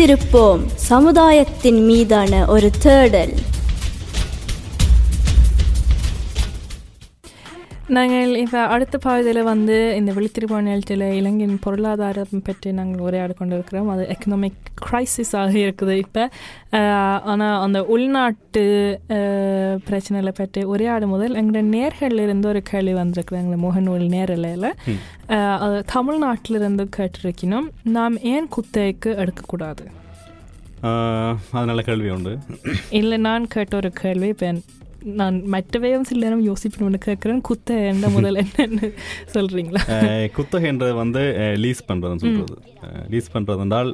விழித்திருப்போம் சமுதாயத்தின் மீதான ஒரு தேடல். நாங்கள் இப்போ அடுத்த பகுதியில் வந்து இந்த விழித்திருப்போம் நிகழ்ச்சியில் இலங்கையின் பொருளாதாரம் பற்றி நாங்கள் உரையாடி கொண்டிருக்கிறோம். அது எக்கனாமிக் கிரைசிஸாக இருக்குது இப்போ. ஆனால் அந்த உள்நாட்டு பிரச்சனைகளை பற்றி உரையாடும் முதல் எங்களோட நேர்களில் இருந்து ஒரு கேள்வி வந்திருக்கு எங்கள் முகநூல் நேரலையில். அது தமிழ்நாட்டிலிருந்து கேட்டிருக்கணும் நாம் ஏன் குத்தகைக்கு எடுக்கக்கூடாது? அது நல்ல கேள்வி உண்டு இல்லை நான் கேட்ட ஒரு கேள்வி இப்போ நான் மற்றவையும் சில நேரம் யோசிப்பேன் கேட்குறேன் குத்த என்ன முதல் என்னன்னு சொல்கிறீங்களா குத்தகைன்றது வந்து லீஸ் பண்ணுறதுன்னு சொல்கிறது லீஸ் பண்ணுறது என்றால்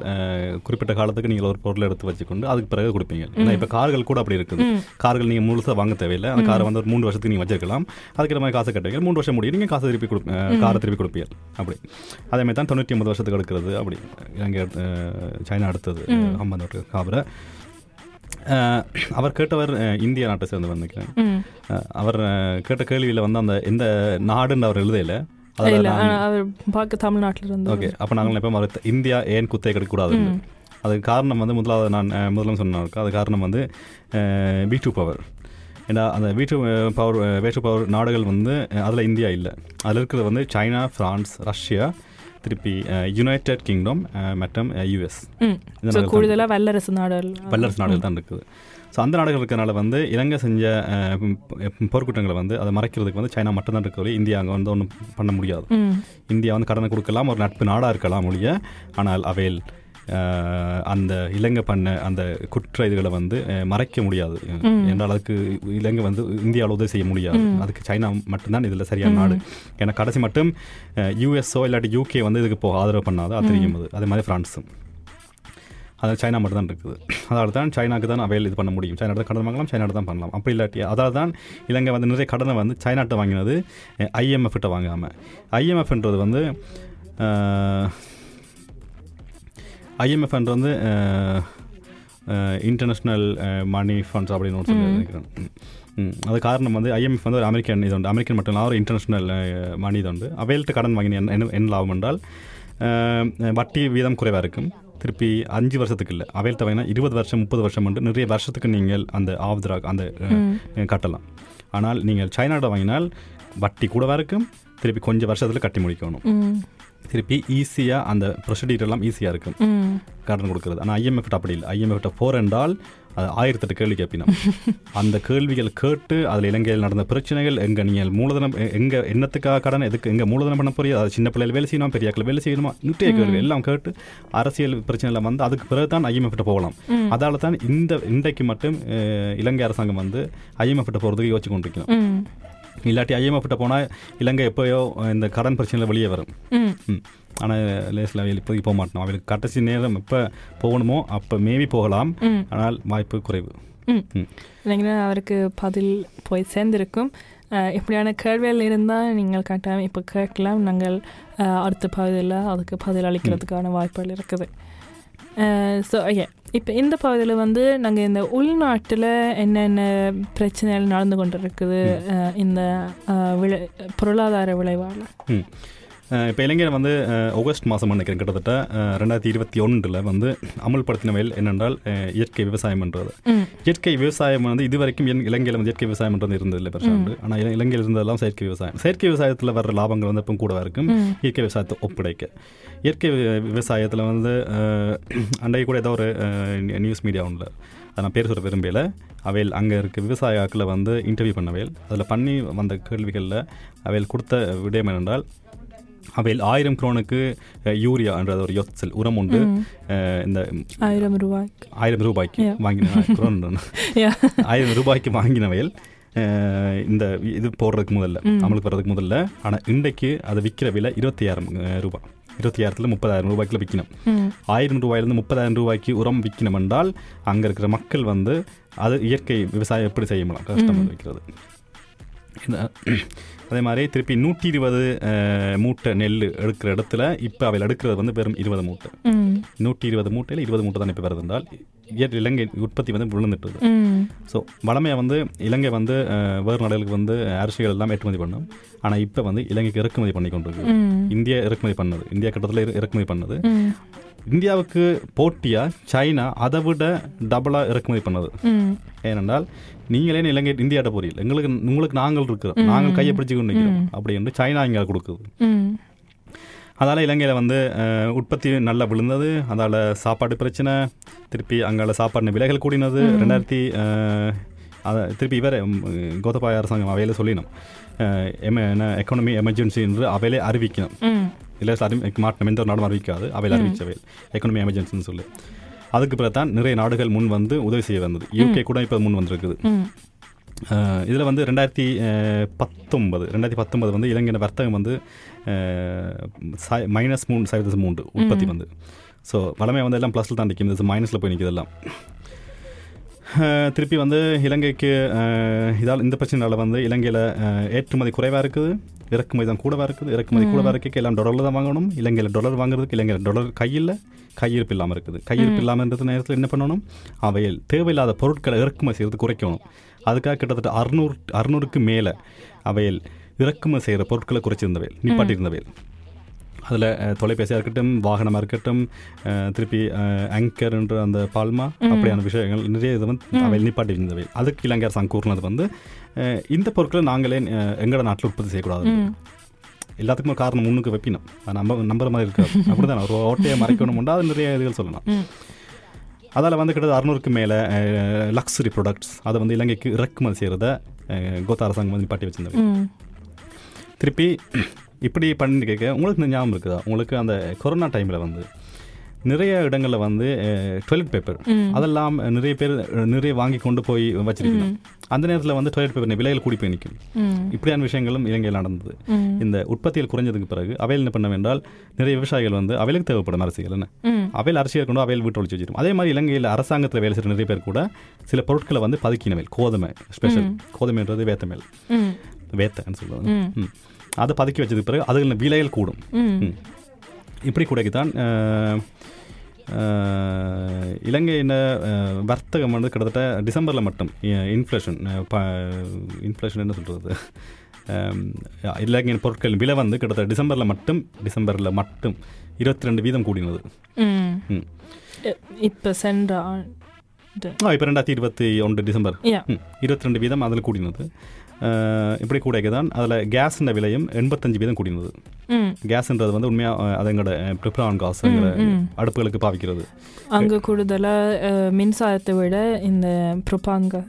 குறிப்பிட்ட காலத்துக்கு நீங்கள் ஒரு பொருளை எடுத்து வச்சுக்கொண்டு அதுக்கு பிறகு கொடுப்பீங்க. ஏன்னா இப்போ கார்கள் கூட அப்படி இருக்குது. கார்கள் நீங்கள் முழுசாக வாங்க தேவையில்லை. அந்த காரை வந்து ஒரு மூணு வருஷத்துக்கு நீங்கள் வச்சிருக்கலாம். அதுக்கு மாதிரி காசை கட்டுவீங்க மூணு வருஷம் முடியும். நீங்கள் காசை திருப்பி கொடு காரை திருப்பி கொடுப்பீங்க. அப்படி. அதே மாதிரி தான் தொண்ணூற்றி ஒன்பது வருஷத்துக்கு எடுக்கிறது அப்படி. அஹ், சைனா அடுத்தது. ஐம்பது காபரை அவர் கேட்டவர் இந்திய நாட்டை சேர்ந்தவர் நினைக்கிறேன். அவர் கேட்ட கேள்வியில் வந்து அந்த எந்த நாடுன்னு அவர் எழுதையில அவர் பார்க்க தமிழ்நாட்டில் இருந்து ஓகே அப்போ நாங்கள் அவர் இந்தியா ஏன் குத்தகை கிடைக்கக்கூடாது அதுக்கு காரணம் வந்து முதலாவது நான் முதல்ல சொன்னேன் அது காரணம் வந்து வி டூ பவர் ஏன்னா அந்த veto power veto power நாடுகள் வந்து அதில் இந்தியா இல்லை. அதில் இருக்கிறது வந்து சைனா ஃப்ரான்ஸ் ரஷ்யா திருப்பி யுனைடெட் கிங்டம் மற்றும் யூஎஸ் கூடுதலாக வல்லரசு நாடுகள். வல்லரசு நாடுகள் தான் இருக்குது. ஸோ அந்த நாடுகள் இருக்கிறனால வந்து இலங்கை செஞ்ச போர்க்குற்றங்களை வந்து அதை மறைக்கிறதுக்கு வந்து சைனா மட்டும்தான் இருக்கவே இந்தியா அங்கே வந்து ஒன்றும் பண்ண முடியாது. இந்தியா வந்து கடனை கொடுக்கலாம் ஒரு நட்பு நாடாக இருக்கலாம் ஒழிய ஆனால் அவையில் அந்த இலங்கை பண்ண அந்த குற்ற இதுகளை வந்து மறைக்க முடியாது. என்றால் அதுக்கு இலங்கை வந்து இந்தியாவில் உதவி செய்ய முடியாது. அதுக்கு சைனா மட்டும்தான் இதில் சரியான நாடு. ஏன்னா கடைசி மட்டும் யூஎஸ்ஓ இல்லாட்டி யூகே வந்து இதுக்கு போக ஆதரவு பண்ணாது. அது தெரியும் அது. அதே மாதிரி ஃப்ரான்ஸும் அது சைனா மட்டும் தான் இருக்குது. அதனால தான் சைனாக்கு தான் அவையில் இது பண்ண முடியும். சைனா கடன் வாங்கலாம் சைனா தான் பண்ணலாம். அப்படி இல்லாட்டி அதால் தான் இலங்கை வந்து நிறைய கடனை வந்து சைனாட்ட வாங்கினது ஐஎம்எஃப் கிட்ட வாங்காமல் ஐஎம்எஃப்ன்றது வந்து ஐஎம்எஃப்ன்றது வந்து இன்டர்நேஷ்னல் மணி ஃபண்ட்ஸ் அப்படின்னு ஒன்று சொல்லி நினைக்கிறேன். அது காரணம் வந்து ஐஎம்எஃப் வந்து ஒரு அமெரிக்கன் இது உண்டு. அமெரிக்கன் மட்டும் இல்லாமல் ஒரு இன்டர்நேஷ்னல் மணி இது உண்டு. அவையில்ட்டு கடன் வாங்கின என்ன என்ன- லாபம் என்றால் வட்டி வீதம் குறைவாக இருக்கும். திருப்பி அஞ்சு வருஷத்துக்கு இல்லை. அவையில்ட்ட வாங்கினா இருபது வருஷம் முப்பது வருஷம் வந்து நிறைய வருஷத்துக்கு நீங்கள் அந்த ஆவத்ரா அந்த கட்டலாம். ஆனால் நீங்கள் சைனாட்ட வாங்கினால் வட்டி கூடவா இருக்கும். திருப்பி கொஞ்சம் வருஷத்தில் கட்டி முடிக்கணும். திருப்பி ஈஸியாக அந்த ப்ரொசீடியர் எல்லாம் ஈஸியாக இருக்கும் கடன் கொடுக்கறது. ஆனால் ஐஎம்எஃப் அப்படி இல்லை. ஐஎம்எஃப் போர் என்றால் அது ஆயிரத்தெட்டு கேள்வி கேட்பினா அந்த கேள்விகள் கேட்டு அதில் இலங்கையில் நடந்த பிரச்சனைகள் எங்கே நீங்கள் மூலதனம் எங்க என்னத்துக்காக கடன் எதுக்கு எங்கே மூலதனம் பண்ண போறியோ அது சின்ன பிள்ளைகள் வேலை செய்யணும் பெரிய வேலை செய்யணுமா நிட்டிய கேள்வி எல்லாம் கேட்டு அரசியல் பிரச்சனைகள் வந்து அதுக்கு பிறகு தான் ஐஎம்எஃப் போகலாம். அதால தான் இந்த இன்றைக்கு மட்டும் இலங்கை அரசாங்கம் வந்து ஐஎம்எஃப் போகிறதுக்கு யோசிச்சு கொண்டிருக்கணும் இல்லாட்டி ஐஎம்எஃப் போனால் இலங்கை எப்போயோ இந்த கடன் பிரச்சனையில் வெளியே வரும். ஆனால் லேஸில் அவையில் இப்போதைக்கு போக மாட்டோம் அவளுக்கு கடைசி நேரம் எப்போ போகணுமோ அப்போ மேபி போகலாம். ஆனால் வாய்ப்பு குறைவு. நினைக்கிறேன் அவருக்கு பதில் போய் சேர்ந்திருக்கும். இப்படியான கேள்விகள் இருந்தால் நீங்கள் கட்டாயம் இப்போ கேட்கலாம். நாங்கள் அடுத்த பகுதியில் அதுக்கு பதில் அளிக்கிறதுக்கான வாய்ப்புகள் இருக்குது. ஸோ ஓகே இப்போ இந்த பகுதியில் வந்து நாங்கள் இந்த உள்நாட்டில் என்னென்ன பிரச்சனைகள் நடந்து கொண்டு இருக்குது இந்த விளை பொருளாதார விளைவால் இப்போ இளைஞர் வந்து ஆகஸ்ட் மாதம் நினைக்கிறேன் கிட்டத்தட்ட ரெண்டாயிரத்தி இருபத்தி ஒன்றில் வந்து அமல்படுத்தினவையில் என்னென்றால் அஹ், இயற்கை விவசாயம்ன்றது ம். இயற்கை விவசாயம் வந்து இது வரைக்கும் இலங்- இலங்கையில் வந்து இயற்கை விவசாயம்ன்றது இருந்ததில்லை பெருசாண்டு ஆனால் இல- இலங்கையில் இருந்ததெல்லாம் செயற்கை விவசாயம். செயற்கை விவசாயத்தில் வர்ற லாபங்கள் வந்து எப்பவும் கூட இருக்கும். இயற்கை விவசாயத்தை ஒப்படைக்க. இயற்கை விவசாயத்தில் வந்து அன்றைக்கு கூட ஏதோ ஒரு நியூஸ் மீடியா ஒன்றில் அதை நான் பேர் சொல்ல விரும்பல. அவையில் அங்கே இருக்க விவசாய ஆக்களை வந்து இன்டர்வியூ பண்ணவையில் அதில் பண்ணி வந்த கேள்விகளில் அவையில் கொடுத்த விடயம் என்னென்றால் அவையில் ஆயிரம் குரோனுக்கு அஹ், யூரியா என்ற ஒரு யொத்சல் உரம் உண்டு இந்த ஆயிரம் ரூபாய்க்கு ஆயிரம் ரூபாய்க்கு. வாங்கின குரோன். ஆயிரம் ரூபாய்க்கு வாங்கினவையில் இந்த இது போடுறதுக்கு முதல்ல அமலுக்கு வர்றதுக்கு முதல்ல ஆனால் இன்றைக்கு அதை விற்கிற விலை இருபத்தி ஆயிரம் ரூபாய் இருபத்தி ஆயிரத்தில் முப்பதாயிரம் ரூபாய்க்குள்ள விற்கணும் ஆயிரம் ரூபாயிலிருந்து முப்பதாயிரம் ரூபாய்க்கு உரம் விற்கணும் என்றால் அங்கே இருக்கிற மக்கள் வந்து அது இயற்கை விவசாயம் எப்படி செய்ய முடியும் கஷ்டம். வைக்கிறது இந்த- அதே மாதிரி திருப்பி நூற்றி இருபது மூட்டை நெல் எடுக்கிற இடத்துல இப்போ அவையில் எடுக்கிறது வந்து வெறும் இருபது மூட்டை. நூற்றி இருபது மூட்டையில் இருபது மூட்டை தான் இப்போ வருது என்றால் இலங்கை உற்பத்தி வந்து விழுந்துட்டுது. ம். ஸோ வளமையாக வந்து இலங்கை வந்து வேறு நாடுகளுக்கு வந்து அரிசிகள் எல்லாம் ஏற்றுமதி பண்ணும். ஆனால் இப்போ வந்து இலங்கைக்கு இறக்குமதி பண்ணி கொண்டிருக்கு. இந்தியா இறக்குமதி பண்ணது. இந்தியா கட்டத்தில் இற- இறக்குமதி பண்ணது. இந்தியாவுக்கு போட்டியாக சைனா அதை விட டபுளாக இறக்குமதி பண்ணது. ஏனென்றால் நீங்களே இலங்கை இந்தியாட்ட போறீங்க. எங்களுக்கு உங்களுக்கு நாங்கள் இருக்கிறோம். நாங்கள் கையை பிடிச்சு கொண்டு நிற்கிறோம் அப்படி என்று சைனா இங்கே கொடுக்குது. அதால் இலங்கையில் வந்து உற்பத்தி நல்லா விழுந்தது. அதால் சாப்பாடு பிரச்சனை. திருப்பி அங்கால சாப்பாடு விலைகள் கூடினது. ரெண்டாயிரத்தி அதை திருப்பி இவர் கோத்தபாய அரசாங்கம் அவையில சொல்லினோம். எம- என்ன எக்கானமி எமர்ஜென்சி என்று அவையிலே அறிவிக்கணும். இல்லை அறி மாட்டினம் எந்த ஒரு நாடும் அறிவிக்காது. அவையில் அறிவிச்சவையில் எக்கனமி எமர்ஜென்சின்னு சொல்லி. அதுக்கு பிறகு தான் நிறைய நாடுகள் முன் வந்து உதவி செய்ய வந்தது. யூகே கூட இப்போ முன் வந்திருக்குது. இதில் வந்து ரெண்டாயிரத்தி பத்தொன்பது ரெண்டாயிரத்தி பத்தொன்பது வந்து இலங்கையின் வர்த்தகம் வந்து மைனஸ் மூணு சதவீதம் மூன்று உற்பத்தி வந்து. ஸோ வளமை வந்து எல்லாம் ப்ளஸில் தான் நிற்கும் மைனஸில் போய் நிற்கிது எல்லாம். திருப்பி வந்து இலங்கைக்கு இதால் இந்த பிரச்சனையால் வந்து இலங்கையில் ஏற்றுமதி குறைவாக இருக்குது. இறக்குமதி தான் கூடவா இருக்குது. இறக்குமதி கூடவா இருக்க எல்லாம் டாலரில் தான் வாங்கணும். இலங்கையில் டாலர் வாங்குறதுக்கு இலங்கையில் டாலர் கையில் கையிருப்பு இல்லாமல் இருக்குது. கையிருப்பு இல்லாமல்ன்றது நேரத்தில் என்ன பண்ணணும்? அவையில் தேவையில்லாத பொருட்களை இறக்குமதி செய்கிறது குறைக்கணும். அதுக்காக கிட்டத்தட்ட அறுநூறு அறுநூறுக்கு மேலே அவையில் இறக்குமதி செய்கிற பொருட்களை குறைச்சிருந்தவையில் நிப்பாட்டியிருந்தவையில். அதில் தொலைபேசியாக இருக்கட்டும் வாகனமாக இருக்கட்டும் திருப்பி ஆங்கர் என்ற அந்த பால்மா அப்படியான விஷயங்கள் நிறைய இது வந்து அவை நிப்பாட்டி இருந்தவை அதுக்கு இலங்கை அரசாங்கம் கூறினது வந்து இந்த பொருட்களை நாங்களே எங்களோட நாட்டில் உற்பத்தி செய்யக்கூடாது. எல்லாத்துக்கும் காரணம் முன்னுக்கு வைப்பினோம். நம்ப நம்புற மாதிரி இருக்காது. அப்படிதான் ஒரு ஓட்டையை மறைக்கணும்னா அது நிறைய இதுகள் சொல்லலாம். ம். அதில் வந்து கிட்டத்தட்ட அறுநூறுக்கு மேலே லக்ஸரி ப்ராடக்ட்ஸ் அதை வந்து இலங்கைக்கு இறக்குமதி செய்கிறத கோத்த அரசாங்கம் வந்து நிப்பாட்டி வச்சிருந்தது ம். திருப்பி இப்படி பண்ணி கேட்க உங்களுக்கு இந்த ஞாபகம் இருக்குதா? உங்களுக்கு அந்த கொரோனா டைமில் வந்து நிறைய இடங்களில் வந்து டாய்லெட் பேப்பர். அதெல்லாம் நிறைய பேர் நிறைய வாங்கி கொண்டு போய் வச்சிருக்கணும். அந்த நேரத்தில் வந்து டாய்லெட் பேப்பர் விலைகள் கூடி போய் நிற்கும். இப்படியான விஷயங்களும் இலங்கையில் நடந்தது. இந்த உற்பத்தியில் குறைஞ்சதுக்கு பிறகு அவையில் என்ன பண்ண வேண்டால் நிறைய விவசாயிகள் வந்து அவைகளுக்கு தேவைப்படும் அரசியல் என்ன? அவையில் அரசியல் கொண்டு அவையில் வீட்டு ஒழிச்சு வச்சிடும் அதே மாதிரி இலங்கையில் அரசாங்கத்தில் வேலை செய்கிற நிறைய பேர் கூட சில பொருட்களை வந்து பதுக்கினவைல் கோதுமை ஸ்பெஷல் கோதுமைன்றது வேத்தமேல் வேத்தன்னு சொல்லுவாங்க. அதை பதுக்கி வச்சதுக்கு பிறகு அதுகளின் விலைகள் கூடும். இப்படி கூடக்கித்தான் இலங்கையின் வர்த்தகம் வந்து கிட்டத்தட்ட டிசம்பரில் மட்டும் இன்ஃப்ளேஷன் இன்ஃப்ளேஷன் என்ன சொல்கிறது இலங்கையின் பொருட்களின் விலை வந்து கிட்டத்தட்ட டிசம்பரில் மட்டும் டிசம்பரில் மட்டும் இருபத்தி ரெண்டு வீதம் கூடினது. இப்ப சென்ற ஆ இப்போ ரெண்டாயிரத்தி இருபத்தி ஒன்று டிசம்பர். இருபத்தி ரெண்டு வீதம் அதில் கூடினது. இப்படி கூடக்கு தான் அதில் கேஸின் விலையும் எண்பத்தஞ்சு வீதம் கூடினது. கேஸ்ன்றது வந்து உண்மையாக அது எங்களோட ப்ரிப்ரான் எங்களோட அடுப்புகளுக்கு பாவிக்கிறது. அங்க கூடுதலா அஹ், மின்சாரத்தை விட இந்த ப்ரொபாங்க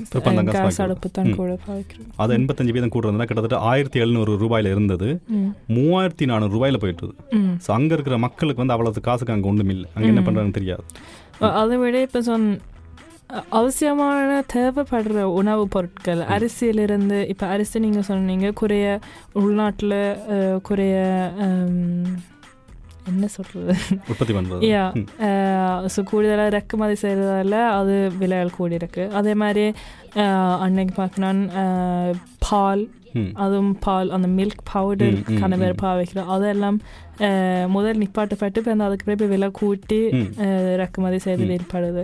கேஸ். அடுப்பு தான். கூட பாய்க்கிறோம் அது எண்பத்தஞ்சு வீதம் கூடுறதுனா கிட்டத்தட்ட ஆயிரத்தி எழுநூறு ரூபாயில இருந்தது. மூவாயிரத்தி நானூறு ரூபாயில போயிட்டுது. ம். ஸோ அங்கே இருக்கிற மக்களுக்கு வந்து அவ்வளவு காசுக்கு அங்கே ஒன்றும் இல்லை அங்கே என்ன பண்ணுறாங்கன்னு தெரியாது. அதை விட இப்போ சொன் அ- அவசியமான தேவைப்படுற உணவுப் பொருட்கள். அரிசியிலிருந்து இப்போ அரிசி நீங்கள் சொன்னீங்க குறைய உள்நாட்டில் குறைய என்ன சொல்கிறது உற்பத்தி பண்ணுறது யா ஸோ கூடுதலாக இறக்குமதி செய்கிறதால அது விலைகள் கூடி இருக்கு அதே மாதிரி அன்னைக்கு பார்க்கணும்னா பால். அதுவும் பால் அந்த மில்க் பவுடர் கணவர். பாவிக்கிறோம் அதெல்லாம் முதல் நிப்பாட்டப்பட்டு இப்போ அதுக்கு பிறகு விலை கூட்டி இறக்குமதி செய்து. ஏற்படுது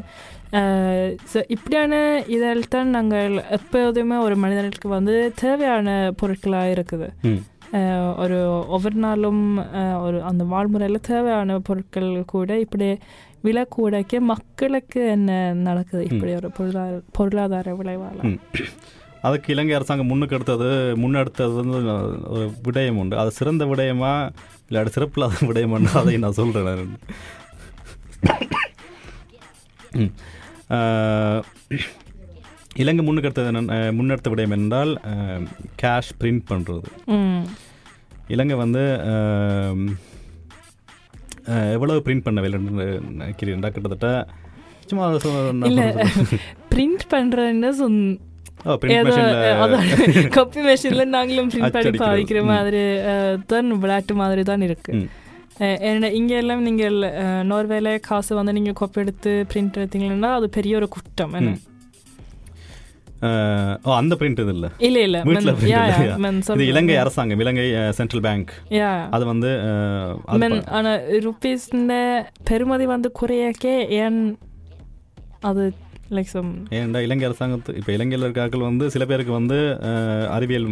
ஸோ இப்படியான இதில் தான் நாங்கள் எப்போதுமே ஒரு மனிதனுக்கு வந்து தேவையான பொருட்களாக இருக்குது ஒரு ஒவ்வொரு நாளும் ஒரு அந்த வாழ்முறையில் தேவையான பொருட்கள் கூட இப்படி விலை கூடக்க மக்களுக்கு என்ன நடக்குது இப்படி ஒரு பொருளாதார பொருளாதார விளைவால். அதுக்கு இலங்கை அரசாங்கம் முன்னுக்கு எடுத்தது முன்னெடுத்தது வந்து ஒரு விடயம் உண்டு அது சிறந்த விடயமா இல்லாட்டி சிறப்பில்லாத விடயமான்னு அதை நான். சொல்கிறேன் இலங்கை முன்னுக்கு எடுத்தது என்ன முன்னெடுத்த விடயம் என்றால் கேஷ் பிரிண்ட் பண்ணுறது இலங்கை வந்து எவ்வளவு பிரிண்ட் பண்ண வேலை நினைக்கிறீங்களா கிட்டத்தட்ட சும்மா. பிரிண்ட் பண்ணுறேன்னு சொன் காப்பி மெஷின்ல நாங்களும் பிரிண்ட் பண்ணி ம். மாதிரி தான் விளையாட்டு மாதிரி தான் இருக்கு. ம். அஹ், ஏன்னா இங்கே எல்லாம் நீங்கள் நோர்வேல காசு வந்து நீங்கள் கொப்பி எடுத்து பிரிண்ட் எடுத்தீங்கன்னா அது பெரிய ஒரு குற்றம். என்ன? ஓ அந்த பிரிண்ட் இது இல்லை? இல்ல இல்ல. yeah, பிரிண்ட் இது. இலங்கை அரசாங்கம் இலங்கை சென்ட்ரல் பேங்க். அது வந்து Men ஆனா ருபீஸ்ன பெருமதி வந்து குறையக்கே ஏன் அது லைக் ஏன்டா இலங்கை அரசாங்கத்து இப்போ இலங்கையில் இருக்காக்கள் வந்து சில பேருக்கு வந்து அறிவியல்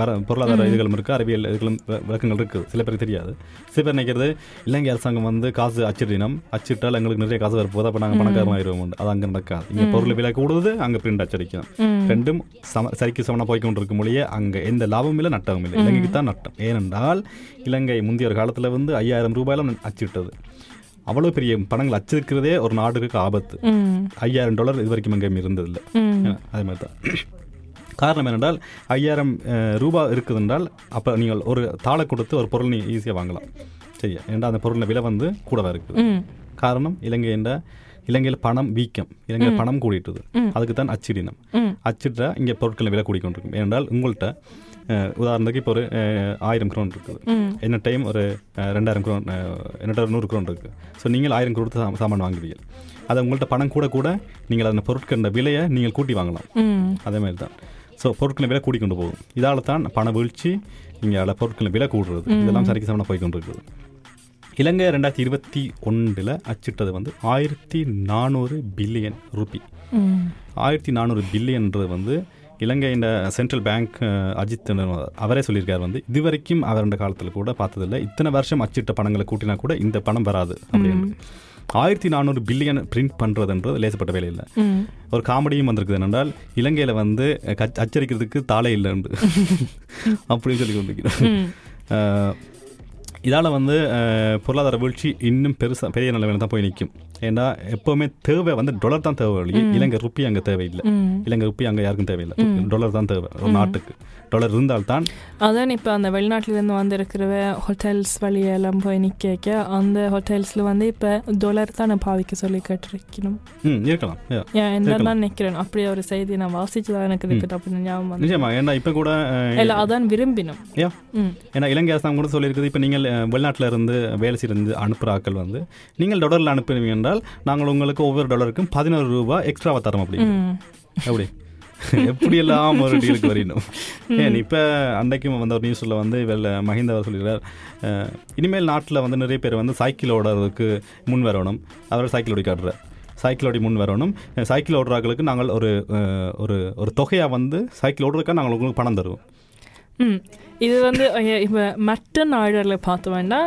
வர பொருளாதார இதுகளும் இருக்குது அறிவியல் இதுகளும் விளக்கங்கள் இருக்குது சில பேருக்கு தெரியாது. சில பேர் நினைக்கிறது இலங்கை அரசாங்கம் வந்து காசு அச்சிடினம் அச்சிட்டால் எங்களுக்கு நிறைய காசு வரப்போகுது அப்போ நாங்கள் பணக்காரமாக ஆயிடுவோம் அது அங்கே நடக்காது. இங்கே பொருள் விலை கூடுது அங்கே பிரிண்ட் அச்சடிக்கும் ரெண்டும் சம சரிக்கு சமனாக போய்க்கொண்டிருக்கும் மொழியே அங்கே எந்த லாபமும் இல்லை நட்டமும் இல்லை. இலங்கைக்கு தான் நட்டம். ஏனென்றால் இலங்கை முந்தைய ஒரு காலத்தில் வந்து ஐயாயிரம் ரூபாயில அச்சிட்டது. அவ்வளோ பெரிய பணங்கள் அச்சிருக்கிறதே ஒரு நாடுக்கு ஆபத்து. ஐயாயிரம் டாலர் இது வரைக்கும் எங்கேயும் இருந்ததில்லை. அதே மாதிரி தான். காரணம் என்னென்றால் ஐயாயிரம் அஹ், ரூபாய் இருக்குதுன்றால் அப்போ நீங்கள் ஒரு தாளை கொடுத்து ஒரு பொருள் நீங்கள் ஈஸியாக வாங்கலாம். சரியா? ஏன்டா அந்த பொருளின் விலை வந்து கூடவா இருக்குது? காரணம் இலங்கை என்ற இலங்கையில் பணம் வீக்கம். இலங்கையில் பணம் கூடிட்டுது அதுக்கு தான் அச்சிடினம். அச்சிட்டா இங்கே பொருட்களின் விலை கூடிக்கொண்டிருக்கும். ஏனென்றால் உங்கள்கிட்ட உதாரணத்துக்கு இப்போ ஒரு ஆயிரம் குரோன் இருக்குது என்ன டைம் ஒரு ரெண்டாயிரம் குரோன் என்னட்ட ஒரு நூறு குரோன் இருக்குது ஸோ நீங்கள் ஆயிரம் கொடுத்து சாமான் வாங்குவீங்க அது உங்கள்கிட்ட பணம் கூட கூட நீங்கள் அந்த பொருட்களின் விலையை நீங்கள் கூட்டி வாங்கலாம் அதே மாதிரி தான் ஸோ பொருட்களின் விலை கூடிக்கொண்டு போகும் இதால் தான் பண வீழ்ச்சி இங்கே அதில் பொருட்களின் விலை கூடுறது இதெல்லாம் சரிக்கு சமனாக போய்க்கொண்டிருக்குது இலங்கை ரெண்டாயிரத்தி இருபத்தி ஒன்றில் அச்சிட்டது வந்து ஆயிரத்தி நானூறு பில்லியன் ரூபி ஆயிரத்தி நானூறு பில்லியன்றது வந்து இலங்கையின் சென்ட்ரல் பேங்க் அஜித் அவரே சொல்லியிருக்கார் வந்து இதுவரைக்கும் அவர் அந்த காலத்தில் கூட பார்த்ததில்லை. இத்தனை வருஷம் அச்சிட்ட பணங்களை கூட்டினா கூட இந்த பணம் வராது அப்படின்னு. ஆயிரத்தி நானூறு பில்லியன் பிரிண்ட் பண்ணுறதுன்றது லேசப்பட்ட வேலை இல்லை. ஒரு காமெடியும் வந்திருக்குது என்னென்றால் இலங்கையில் வந்து அச்சடிக்கிறதுக்கு தாளே இல்லைன்னு அப்படின்னு சொல்லி கொண்டிருக்கிறோம் இதால் வந்து பொருளாதார வீழ்ச்சி இன்னும் பெருசாக பெரிய நிலைமையில தான் போய் நிற்கும் ஏன்னா எப்போவுமே தேவை வந்து டாலர் தான் தேவை வழி இலங்கை ருப்பி அங்கே தேவையில்லை. இலங்கை ருப்பி அங்கே யாருக்கும் தேவையில்லை. டாலர் தான் தேவை ஒரு நாட்டுக்கு. டாலர் இருந்தால்தான் அதான் இப்போ அந்த வெளிநாட்டிலேருந்து வந்திருக்கிற ஹோட்டல்ஸ் வழியெல்லாம் போய் நிற்க அந்த ஹோட்டல்ஸில் வந்து இப்போ டாலர் தான் நான் பாவிக்க சொல்லி கேட்டிருக்கணும். ம் இருக்கலாம். ஏன் என்ன தான் நிற்கிறேன் அப்படி ஒரு செய்தி நான் வாசிச்சு தான் எனக்கு இருக்குது அப்படின்னு ஞாபகம் நிச்சயமா. ஏன்னா இப்போ கூட இல்லை அதான் விரும்பினோம். ஏன்னா இலங்கை அரசாங்கம் கூட சொல்லியிருக்குது இப்போ நீங்கள் வெளிநாட்டுல இருந்து வேலை செய்து அனுப்புகிற ஆட்கள் வந்து நீங்கள் டாலரில் அனுப்புவீங்க என்றால் நாங்கள் உங்களுக்கு ஒவ்வொரு டாலருக்கும் பதினோரு ரூபாய் எக்ஸ்ட்ராவா தரோம் அப்படி. ம். எப்படி எப்படியெல்லாம் ஒரு டீலுக்கு வரணும்? ஏன் இப்போ அன்றைக்கும் வந்த ஒரு நியூஸில் வந்து இவரில் மஹிந்த அவர் அஹ், இனிமேல் நாட்டில் வந்து நிறைய பேர் வந்து சைக்கிள் ஓடுறதுக்கு முன் வரணும். அவர் சைக்கிள் ஓடி காட்டுறார். சைக்கிள் ஓடி முன் வரணும். சைக்கிள் ஓடுறாங்களுக்கு நாங்கள் ஒரு ஒரு ஒரு தொகையாக வந்து சைக்கிள் ஓடுறதுக்காக நாங்கள் உங்களுக்கு பணம் தருவோம். இது வந்து இப்போ மற்ற நாடுகளில் பார்த்தோம்னா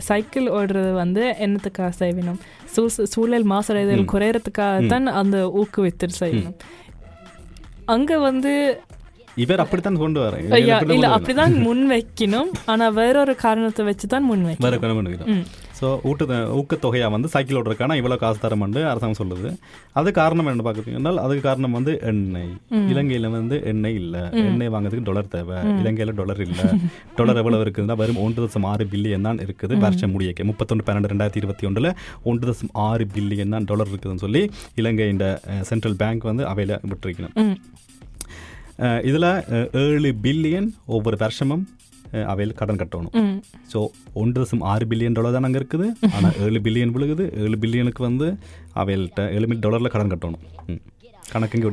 சைக்கிள் ஓடுறது வந்து என்னத்துக்காக செய்யணும் சூ சூழல் மாசடைதல் குறையறதுக்காக தான் அந்த ஊக்குவித்து செய்யணும் அங்கே வந்து இவர் அப்படித்தான் கொண்டு வர ஐயா இல்ல அப்படிதான் முன் வைக்கணும் ஆனா வேறொரு காரணத்தை வச்சு தான் முன் வைக்கணும் வேற. ஸோ ஊட்டு ஊக்கத்தொகையாக வந்து சைக்கிள் ஓடுறதுக்கான இவ்வளோ காசு தரமண்டு அரசாங்கம் சொல்லுது. அது காரணம் என்ன பார்க்குறீங்கன்னா அதுக்கு காரணம் வந்து எண்ணெய். இலங்கையில் வந்து எண்ணெய் இல்லை. எண்ணெய் வாங்குறதுக்கு டாலர் தேவை. இலங்கையில் டாலர் இல்லை. டாலர் எவ்வளவு இருக்குதுன்னா வெறும் ஒன்று தசம் ஆறு பில்லியன் தான் இருக்குது. வருஷம் முடியக்க முப்பத்தொன்று பன்னெண்டு ரெண்டாயிரத்தி இருபத்தி ஒன்றில் ஒன்று தசம் ஆறு பில்லியன் தான் டாலர் இருக்குதுன்னு சொல்லி இலங்கை இந்த சென்ட்ரல் பேங்க் வந்து அவையில் விட்டுருக்கணும். இதில் ஏழு பில்லியன் ஒவ்வொரு வருஷமும் அவையில் கடன் கட்டணும். ஸோ ஒன்று தசம் ஆறு பில்லியன் டாலர் தான் அங்கே இருக்குது? ஆனால் ஏழு பில்லியன் விழுகுது. ஏழு பில்லியனுக்கு வந்து அவைகள்கிட்ட ஏழு மில்லியன் டாலரில் கடன் கட்டணும். கணக்கு இங்கே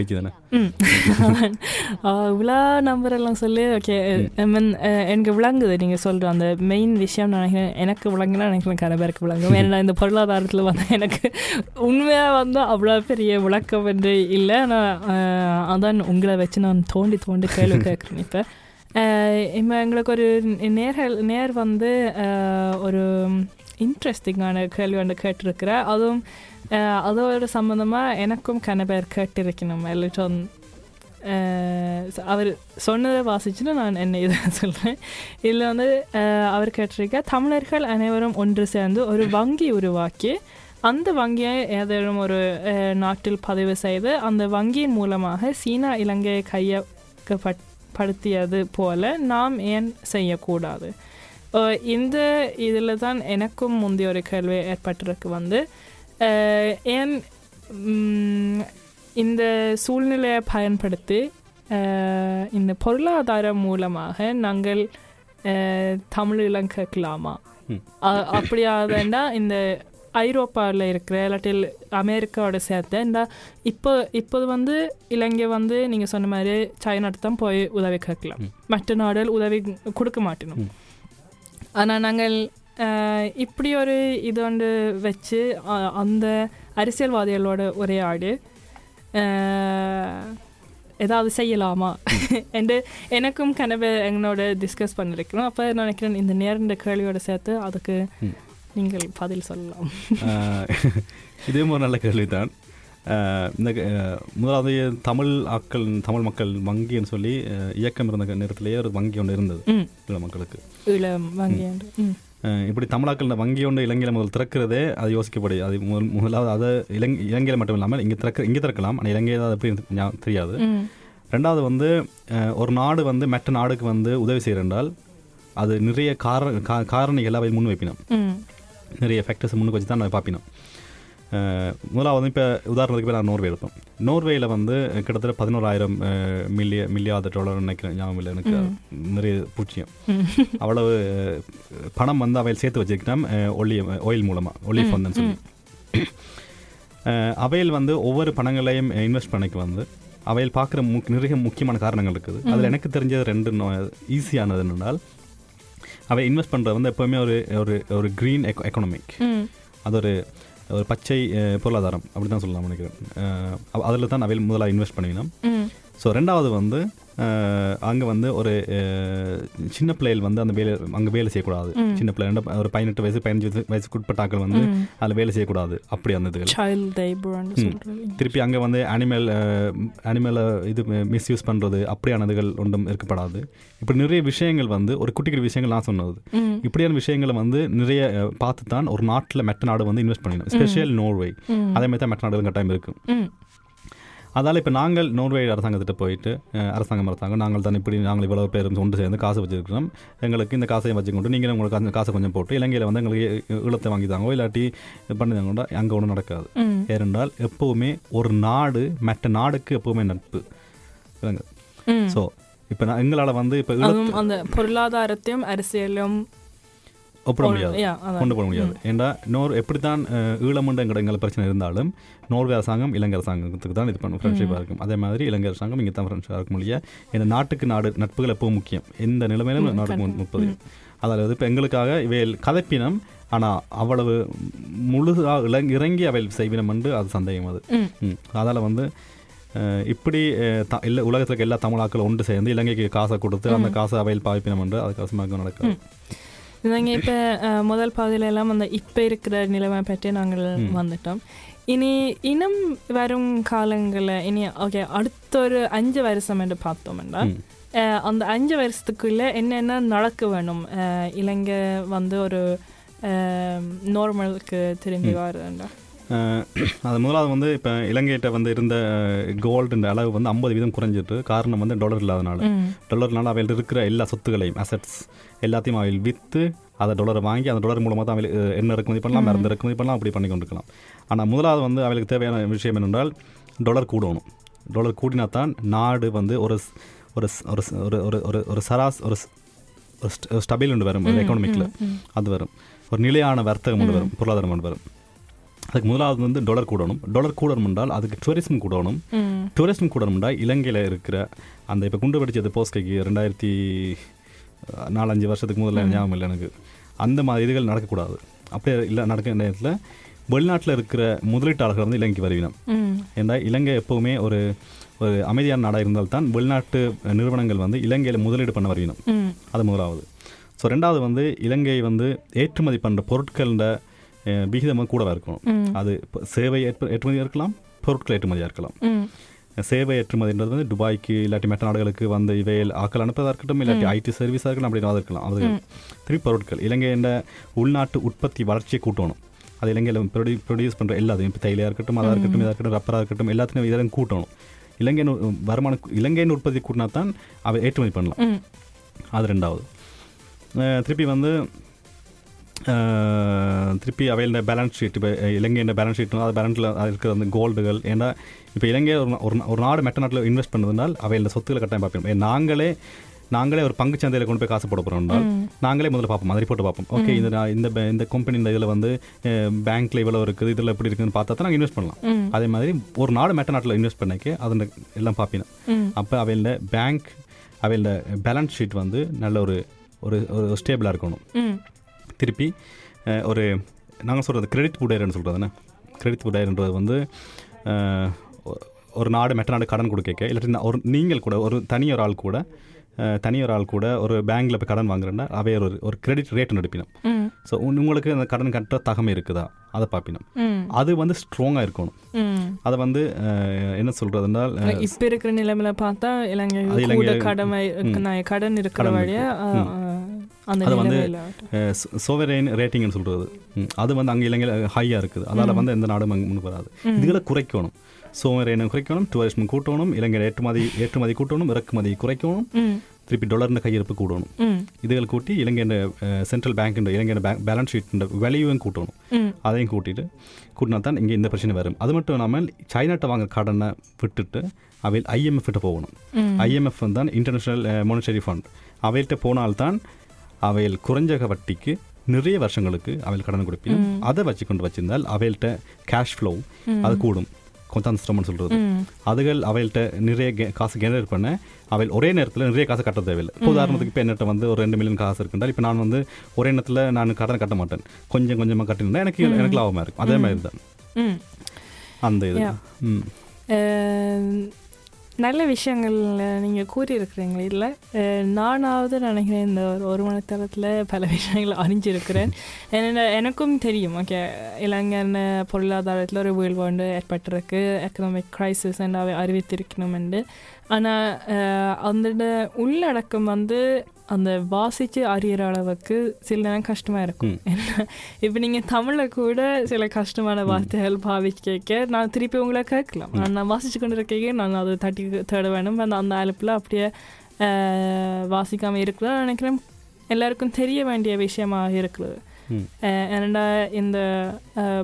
இவ்வளோ நம்பர் எல்லாம் சொல்லி. ஓகே. மீன் எனக்கு விளங்குது நீங்கள் சொல்கிற அந்த மெயின் விஷயம் நான் நினைக்கிறேன். எனக்கு விளங்குனா நினைக்கிறேன் கரை பேருக்கு விளங்கும். ஏன்னா இந்த பொருளாதாரத்தில் வந்து எனக்கு உண்மையாக வந்து அவ்வளோ பெரிய விளக்கம் என்று இல்லை. ஆனால் அதான் உங்களை வச்சு நான் தோண்டி தோண்டி கேள்வி கேட்குறேன் இப்போ. இப்போ எங்களுக்கு ஒரு நேர்கள் நேர் வந்து ஒரு இன்ட்ரெஸ்டிங்கான கேள்வி ஒன்று கேட்டிருக்கிற அதுவும் அதோட சம்மந்தமாக எனக்கும் கனபேர் கேட்டிருக்கணும் எல்லாம் அவர் சொன்னதை வாசிச்சுட்டு நான் என்ன இதை சொல்கிறேன் இதில் வந்து அவர் கேட்டிருக்க தமிழர்கள் அனைவரும் ஒன்று சேர்ந்து ஒரு வங்கி உருவாக்கி அந்த வங்கியை ஏதேனும் ஒரு நாட்டில் பதிவு செய்து அந்த வங்கியின் மூலமாக சீனா இலங்கையை கையகப்பட் படுத்தியது போல நாம் ஏன் செய்யக்கூடாது? இந்த இதில் தான் எனக்கும் முந்தைய ஒரு கேள்வி ஏற்பட்டிருக்கு வந்து. ஏன் இந்த சூழ்நிலையை பயன்படுத்தி இந்த பொருளாதாரம் மூலமாக நாங்கள் அஹ், தமிழ் இளம் கேட்கலாமா அ- அப்படியாதண்டா இந்த ஐரோப்பாவில் இருக்கிற இல்லாட்டில் அமெரிக்காவோட சேர்த்து இந்த இப்போ இப்போது வந்து இலங்கை வந்து நீங்கள் சொன்ன மாதிரி சைனாட்டு தான் போய் உதவி கேட்கலாம். மற்ற நாடுகள் உதவி கொடுக்க மாட்டணும். ஆனால் நாங்கள் இப்படி ஒரு இது வந்து வச்சு அந்த அரசியல்வாதிகளோட உரையாடு ஏதாவது செய்யலாமா? என்று எனக்கும் கனவு எங்களோட டிஸ்கஸ் பண்ணிருக்கிறோம். அப்போ நினைக்கிறேன் இந்த நேர்ந்த கேள்வியோட சேர்த்து அதுக்கு. நீங்கள் பதில் சொல்லலாம். இதுவும் ஒரு நல்ல கேள்விதான். ஆஹ் இந்த முதலாவது தமிழ் ஆக்கள் தமிழ் மக்கள் வங்கின்னு சொல்லி இயக்கம் இருந்த நேரத்திலேயே ஒரு வங்கி ஒன்று இருந்தது ம். ஈழ மக்களுக்கு. இளம் வங்கி இப்படி தமிழாக்கள் வங்கி ஒன்று இலங்கையில் முதல் திறக்கிறதே அது யோசிக்கப்படும் அது முதல் முதலாவது அதை இலங்கை இலங்கையில் மட்டும் இல்லாமல் இங்கே திறக்க இங்கே திறக்கலாம் ஆனால் இலங்கையில் அது எப்படி தெரியாது. ரெண்டாவது வந்து ஒரு நாடு வந்து மற்ற நாடுக்கு வந்து உதவி செய்கிறென்றால் அது நிறைய கார கா- காரணிகளை அவை முன் வைப்பினோம் ம். நிறைய ஃபேக்டர்ஸ் முன்னுக்கு வச்சு தான் நான் பார்ப்பினோம். முதலாவது இப்போ உதாரணத்துக்கு நான் நோர்வே எடுப்போம். நோர்வேயில் வந்து கிட்டத்தட்ட பதினோராயிரம் மில்லிய மில்லியாத டாலர் நினைக்கிறேன். ஞாபகம் இல்லை எனக்கு நிறைய பூச்சியம். அவ்வளவு பணம் வந்து அவையில் சேர்த்து வச்சுக்கிட்டோம் ஒளி ஆயில் மூலமாக ஒளி ஃபண்டுன்னு சொல்லி. அவையில் வந்து ஒவ்வொரு பணங்களையும் இன்வெஸ்ட் பண்ணிக்க வந்து அவையில் பார்க்குற முக் நிறைய முக்கியமான காரணங்கள் இருக்குது. அதில் எனக்கு தெரிஞ்சது ரெண்டு ஈஸியானது என்னென்னால் அவை இன்வெஸ்ட் பண்ணுறது வந்து எப்போவுமே ஒரு ஒரு ஒரு க்ரீன் எக்கனாமிக் ம். அது ஒரு ஒரு பச்சை பொருளாதாரம் அப்படி தான் சொல்லலாம் நினைக்கிறேன். அதில் தான் அவையில் முதலாக இன்வெஸ்ட் பண்ணினோம். ம். ஸோ ரெண்டாவது வந்து அங்கே வந்து ஒரு சின்ன பிள்ளைகள் வந்து அந்த வேலை அங்கே வேலை செய்யக்கூடாது. சின்ன பிள்ளை ரெண்டு- ஒரு பதினெட்டு வயசு பதினஞ்சு வயசு வயசுக்கு உட்பட்டாக்கள் வந்து அதில் வேலை செய்யக்கூடாது. அப்படி அந்த திருப்பி அங்கே வந்து அனிமல் அனிமலை இது மிஸ்யூஸ் பண்ணுறது அப்படியானதுகள் ஒன்றும் இருக்கப்படாது இப்படி நிறைய விஷயங்கள் வந்து ஒரு குட்டி குட்டி விஷயங்கள் நான் சொன்னது. இப்படியான விஷயங்களை வந்து நிறைய பார்த்து தான் ஒரு நாட்டில் மெட்ட நாடு வந்து இன்வெஸ்ட் பண்ணிடணும் ஸ்பெஷல் நோர்வே. அதே மாதிரி தான் மெட்ட நாடுகள் கட்டாயம் இருக்கும் அதால் இப்போ நாங்கள் நோர்வே அரசாங்கத்திட்ட போயிட்டு அரசாங்கம் அரசாங்கம் நாங்கள் தான் இப்படி நாங்கள் இவ்வளவு பேரும் ஒன்று சேர்ந்து காசு வச்சிருக்கிறோம். எங்களுக்கு இந்த காசையும் வச்சுக்கொண்டு நீங்கள் உங்களுக்கு அந்த காசை கொஞ்சம் போட்டு இலங்கையில் வந்து எங்களுக்கு ஈழத்தை வாங்கி தாங்கோ இல்லாட்டி பண்ணி அங்கே ஒன்றும் நடக்காது. ஏனென்றால் எப்போவுமே ஒரு நாடு மற்ற நாடுக்கு எப்போவுமே நட்பு. ஸோ இப்போ நான் எங்களால் வந்து இப்போ அந்த பொருளாதாரத்தையும் அரசியலும் ஒப்பிட முடியாது. கொண்டு போக முடியாது. ஏன்டா நோர் எப்படி தான் ஈழமுண்ட எங்கட எங்களை பிரச்சனை இருந்தாலும் நோர்வே அரசாங்கம் இலங்கை அரசாங்கத்துக்கு தான் இது பண்ணும் ஃப்ரெண்ட்ஷிப்பாக இருக்கும். அதே மாதிரி இலங்கை அரசாங்கம் இங்கே தான் ஃப்ரெண்ட்ஷிப்பாக இருக்கும் இல்லையா? ஏன்னா நாட்டுக்கு நாடு நட்புகள் எப்பவும் முக்கியம். எந்த நிலைமையிலும் நாட்டுக்கு முப்பது. அதாவது இப்போ எங்களுக்காக இவையில் கதைப்பினம் ஆனால் அவ்வளவு முழுதாக இளங் இறங்கி அவையில் செய்வினம் என்று அது சந்தேகம் அது. அதால் வந்து இப்படி த இல்லை உலகத்தில் இருக்க எல்லா தமிழாக்களும் ஒன்று சேர்ந்து இலங்கைக்கு காசை கொடுத்து அந்த காசை அவையில் பாவிப்பினம் என்று அது கசமாக நடக்காது. நாங்கள் இப்போ முதல் பாதையில எல்லாம் அந்த இப்போ இருக்கிற நிலைமை பற்றி நாங்கள் வந்துட்டோம். இனி இன்னும் வரும் காலங்களில் இனி ஓகே அடுத்த ஒரு அஞ்சு வருஷம் என்று பார்த்தோம்னா அந்த அஞ்சு வருஷத்துக்குள்ள என்னென்ன நடக்க வேணும்? இலங்கை வந்து ஒரு நார்மலுக்கு திரும்பி வருதுண்டா அது முதலாவது வந்து இப்போ இலங்கைகிட்ட வந்து இருந்த கோல்டுன்ற அளவு வந்து ஐம்பது வீதம் குறைஞ்சிட்டு காரணம் வந்து டாலர் இல்லாதனால. டாலர்னால அவையில் இருக்கிற எல்லா சொத்துக்களையும் அசட்ஸ் எல்லாத்தையும் அவையில் விற்று அதை டாலரை வாங்கி அந்த டாலர் மூலமாக தான் அவையில் அஹ், எண்ணெய் இறக்குமதி பண்ணலாம் மருந்து இறக்குமதி பண்ணலாம் அப்படி பண்ணி கொண்டிருக்கலாம். ஆனால் முதலாவது வந்து அவைகளுக்கு தேவையான விஷயம் என்னென்றால் டாலர் கூடணும். டாலர் கூடினா தான் நாடு வந்து ஒரு ஒரு ஒரு ஒரு ஒரு சராஸ் ஒரு ஒரு ஸ்ட- ஒரு ஸ்டபில் ஒன்று வரும் எக்கனாமிக்கில் அது வரும். ஒரு நிலையான வர்த்தகம் ஒன்று வரும் பொருளாதாரம் ஒன்று வரும். அதுக்கு முதலாவது வந்து டாலர் கூடணும். டாலர் கூடணும் என்றால் அதுக்கு டூரிசம் கூடணும். டூரிசம் கூடணும் என்றால் இலங்கையில் இருக்கிற அந்த இப்போ குண்டு வெடிச்சது போஸ்கைக்கு ரெண்டாயிரத்தி நாலஞ்சு வருஷத்துக்கு முதல்ல ஞாபகம் இல்லை எனக்கு. அந்த மாதிரி இதுகள் நடக்கக்கூடாது. அப்படியே இல்லை நடக்கிற நேரத்தில் வெளிநாட்டில் இருக்கிற முதலீட்டாளர்கள் வந்து இலங்கைக்கு வருவினம் ஏன்னா இலங்கை எப்போவுமே ஒரு ஒரு அமைதியான நாடாக இருந்தால்தான் வெளிநாட்டு நிறுவனங்கள் வந்து இலங்கையில் முதலீடு பண்ண வருவினம் அது முதலாவது. ஸோ ரெண்டாவது வந்து இலங்கை வந்து ஏற்றுமதி பண்ணுற பொருட்களோட அஹ், விகிதம் வந்து கூடவா இருக்கணும். அது இப்போ சேவை ஏற்று ஏற்றுமதியாக இருக்கலாம் பொருட்கள் ஏற்றுமதியாக இருக்கலாம். சேவை ஏற்றுமதின்றது வந்து துபாய்க்கு இல்லாட்டி மற்ற நாடுகளுக்கு வந்து இவையில் ஆக்கள் அனுப்பதாக இருக்கட்டும் இல்லாட்டி ஐடி சர்வீஸாக இருக்கலாம் அப்படின்னு இருக்கலாம். அது திருப்பி பொருட்கள். இலங்கையின் உள்நாட்டு உற்பத்தி வளர்ச்சியை கூட்டணும். அது இலங்கையில் ப்ரொடியூ ப்ரொடியூஸ் பண்ணுற எல்லாத்தையும் இப்போ தைலையாக இருக்கட்டும் அதாக இருக்கட்டும் இதாக இருக்கட்டும் ரப்பராக இருக்கட்டும் எல்லாத்தையும் இதெல்லாம் கூட்டணும். இலங்கையின் வருமான இலங்கையின் உற்பத்தி கூட்டினா தான் அவை ஏற்றுமதி பண்ணலாம். அது ரெண்டாவது. திருப்பி வந்து திருப்பி அவையில் பேலன்ஸ் ஷீட் இப்போ இலங்கையின் பேலன்ஸ் ஷீட் அது பேலன்ஸில் இருக்கிற அந்த கோல்டுகள் ஏன்னா இப்போ இலங்கை ஒரு ஒரு நாடு மெட்ட நாட்டில் இன்வெஸ்ட் பண்ணதுனால் அவையில் சொத்துக்களை கட்டாயம் பார்ப்போம் நாங்களே நாங்களே ஒரு பங்கு சந்தையில் கொண்டு போய் காசு போட போகிறோம்னா நாங்களே முதல்ல பார்ப்போம் மாதிரி போட்டு பார்ப்போம் ஓகே இந்த இந்த இந்த கம்பெனி இந்த இதில் வந்து பேங்க்ல இவ்வளோ இருக்குது இதில் எப்படி இருக்குன்னு பார்த்தா தான் நாங்கள் இன்வெஸ்ட் பண்ணலாம் அதே மாதிரி ஒரு நாடு மெட்ட நாட்டில் இன்வெஸ்ட் பண்ணிக்க அதில் எல்லாம் பார்ப்பினோம் அப்போ அவையில் பேங்க் அவையில் பேலன்ஸ் ஷீட் வந்து நல்ல ஒரு ஒரு ஸ்டேபிளாக இருக்கணும் திருப்பி ஒரு நாங்கள் சொல்கிறது கிரெடிட் புடையர்னு சொல்கிறதுண்ணே கிரெடிட் புடையர்ன்றது வந்து ஒரு நாடு மெட்ட நாடு கடன் கொடுக்க இல்லாட்டி ஒரு நீங்கள் கூட ஒரு தனி ஒரு ஆள் கூட அஹ், தனி ஒரு ஆள் கூட ஒரு பேங்க்கில் போய் கடன் வாங்குறேன்னா அவை ஒரு ஒரு கிரெடிட் ரேட் எடுப்பினோம். ஸோ உங்களுக்கு அந்த கடன் கட்டுற தகமை இருக்குதா? அதை பார்ப்பினோம் அது வந்து ஸ்ட்ராங்காக இருக்கணும். அதை வந்து என்ன சொல்கிறதுனால் இப்ப இருக்கிற நிலைமையில பார்த்தா இலங்கை கடன் இருக்கிற கடன் வழியா அது வந்து சோவரேன் ரேட்டிங்னு சொல்கிறது அது வந்து அங்கே இலங்கையில் ஹையாக இருக்குது. அதால் வந்து எந்த நாடும் அங்கே முன்னுக்கு வராது. இதுகளை குறைக்கணும். சோவரேனை குறைக்கணும் டூரிஸ்ட் கூட்டணும் இலங்கை ஏற்றுமதி ஏற்றுமதி கூட்டணும் இறக்குமதி குறைக்கணும் திருப்பி டாலர்னு கையிருப்பு கூடணும். ம். இதுகள் கூட்டி இலங்கையின் சென்ட்ரல் பேங்க் இலங்கையின் பேங்க் பேலன்ஸ் ஷீட் வேல்யூவும் கூட்டணும். அதையும் கூட்டிட்டு கூட்டினா தான் இங்கே இந்த பிரச்சனை வரும். அது மட்டும் இல்லாமல் சைனாட்ட வாங்க கடனை விட்டுட்டு அவையில் ஐஎம்எஃப் கிட்ட போகணும். ஐஎம்எஃப் தான் இன்டர்நேஷனல் மானிட்டரி ஃபண்ட் அவையிட்ட போனால்தான் அவையில் குறைஞ்ச வட்டிக்கு நிறைய வருஷங்களுக்கு அவையில் கடன் கொடுப்பினும். அதை வச்சு கொண்டு வச்சிருந்தால் அவையில்ட்ட கேஷ் ஃப்ளோ அது கூடும். கொந்தாந்திரம்னு சொல்கிறது அதுகள் அவையில்ட்ட நிறைய காசு ஜெனரேட் பண்ண அவையில் ஒரே நேரத்தில் நிறைய காசு கட்ட தேவையில்லை. இப்போ உதாரணத்துக்கு இப்போ என்னட்ட வந்து ஒரு ரெண்டு மில்லியன் காசு இருக்குன்றால் இப்போ நான் வந்து ஒரே நேரத்தில் நான் கடன் கட்ட மாட்டேன். கொஞ்சம் கொஞ்சமாக கட்டினா எனக்கு எனக்கு லாபமாக இருக்கும். அதே மாதிரி தான் அந்த இது. நல்ல விஷயங்கள் நீங்கள் கூறியிருக்கிறீங்க இதில் நானாவது நினைக்கிறேன் இந்த ஒரு ஒரு மணி நேரத்தில் பல விஷயங்கள் அறிஞ்சிருக்கிறேன். ஏன்னா எனக்கும் தெரியும் ஓகே. இளைஞர் பொருளாதாரத்தில் ஒரு வீழ்வாண்டு ஏற்பட்டிருக்கு. எக்கனாமிக் கிரைசிஸ் அவை அறிவித்திருக்கணும் என்று ஆனால் அந்த உள்ளடக்கம் வந்து அந்த வாசித்து அறியிற அளவுக்கு சில நேரம் கஷ்டமாக இருக்கும். என்ன இப்போ நீங்கள் தமிழில் கூட சில கஷ்டமான வார்த்தைகள் பாவிச்சு கேட்க நான் திருப்பி உங்களை கேட்கலாம். நான் நான் வாசிச்சு கொண்டு இருக்கையே நான் அதை தட்டி தேட வேணும். அந்த அந்த அழைப்பில் அப்படியே வாசிக்காமல் இருக்கலாம் நினைக்கிறேன். எல்லாருக்கும் தெரிய வேண்டிய விஷயமாக இருக்குது. ஏன்னா இந்த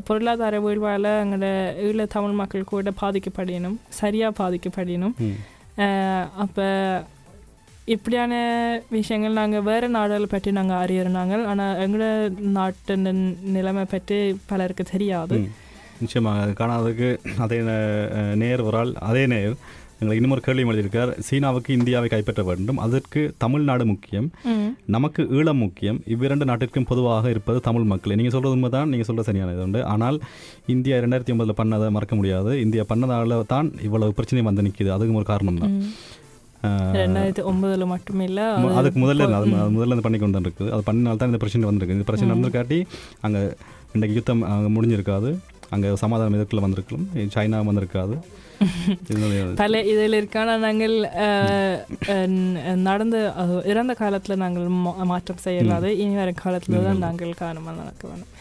பொருளாதார வீழ்வால் எங்களோட ஈழ தமிழ் மக்கள் கூட பாதிக்கப்படணும் சரியாக பாதிக்கப்படணும். அப்போ இப்படியான விஷயங்கள் நாங்கள் வேறு நாடுகளை பற்றி நாங்கள் அறியறோம் ஆனால் எங்களோட நாட்டு நிலைமை பற்றி பலருக்கு தெரியாது. நிச்சயமாக அது காணாததுக்கு அதே நேர் ஒரு ஆள் அதே நேர். எங்களுக்கு இன்னும் ஒரு கேள்வி எழுதியிருக்கார். சீனாவுக்கு இந்தியாவை கைப்பற்ற வேண்டும். அதற்கு தமிழ்நாடு முக்கியம். நமக்கு ஈழம் முக்கியம். இவ்விரண்டு நாட்டிற்கும் பொதுவாக இருப்பது தமிழ் மக்கள். நீங்கள் சொல்கிறது உண்மை தான் நீங்கள் சொல்கிற சரியான இது உண்டு. ஆனால் இந்தியா ரெண்டாயிரத்தி ஒன்பதில் பண்ணதை மறக்க முடியாது. இந்தியா பண்ணதால தான் இவ்வளவு பிரச்சனை வந்து நிற்கிது அதுக்கும் ஒரு காரணம் தான். ரெண்டாயிரத்தி ஒன்பதுல மட்டும் இல்ல அது அதுக்கு முதல்ல அது முதல்ல இருந்து பண்ணி கொண்டு இருக்குது. அது பண்ணினால தான் இந்த பிரச்சனை வந்திருக்கு. இந்த பிரச்சனை நடந்திருக்காட்டி அங்கே இன்றைக்கு யுத்தம் அங்கே முடிஞ்சிருக்காது. அங்கே சமாதானம் எதிர்க்கல வந்திருக்கலாம்? சைனா வந்திருக்காது. பல இதில் இருக்கான நாங்கள் நடந்த அது இறந்த காலத்துல நாங்கள் மாற்றம் செய்யலாது. இனி வரும் காலத்துல தான் நாங்கள் காரணமாக நடக்க வேணும்.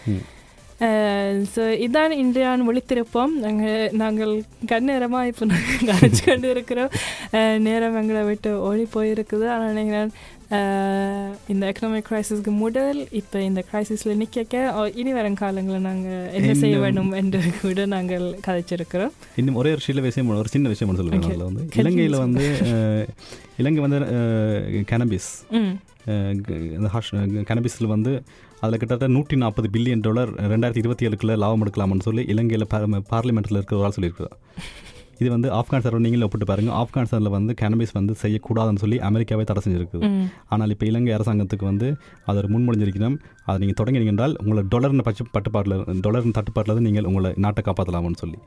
ஸோ இதான் இன்றையான் ஒளித்திருப்போம். நாங்கள் நாங்கள் கண்ணேரமாக இப்போ நாங்கள் கரைச்சு கொண்டு இருக்கிறோம் அஹ், நேரம் எங்களை விட்டு ஓடி போயிருக்குது. ஆனால் நினைக்கிறேன் அஹ், இந்த எக்கனாமிக் கிரைசிஸ்க்கு முதல் இப்போ இந்த கிரைசிஸில் நிற்க இனி வரும் காலங்களில் நாங்கள் என்ன செய்ய வேண்டும் என்று கூட நாங்கள் கதைச்சிருக்கிறோம். இன்னும் ஒரே ஒரு சில விஷயம் ஒரு சின்ன விஷயம் சொல்லுவேன். அதில் வந்து. இலங்கையில் வந்து இலங்கை வந்து கனபிஸ் இந்த ஹாஷ் கனபிஸில் வந்து அதில் கிட்டத்தட்ட நூற்றி நாற்பது பில்லியன் டாலர் ரெண்டாயிரத்தி இருபத்தி ஏழுக்குள்ள லாபம் எடுக்கலாம்னு சொல்லி இலங்கையில் பார்லிமெண்ட்டில் இருக்கிற ஒரு ஆள் சொல்லியிருக்கிறார் இது வந்து ஆப்கானிஸ்தான் நீங்களும் ஒப்பிட்டு பாருங்க. ஆப்கானிஸ்தானில் வந்து கனபிஸ் வந்து செய்யக்கூடாதுன்னு சொல்லி அமெரிக்காவே தடை செஞ்சிருக்குது ஆனால் இப்போ இலங்கை அரசாங்கத்துக்கு வந்து அது ஒரு முன்மொழிஞ்சிருக்கணும். அதை நீங்கள் தொடங்கினீங்க என்றால் உங்களை டொலர்னு பட்ச பட்டுப்பாட்டில் டொலர்னு தட்டுப்பாட்டில் நீங்கள் உங்களை நாட்டை காப்பாற்றலாம்னு சொல்லி.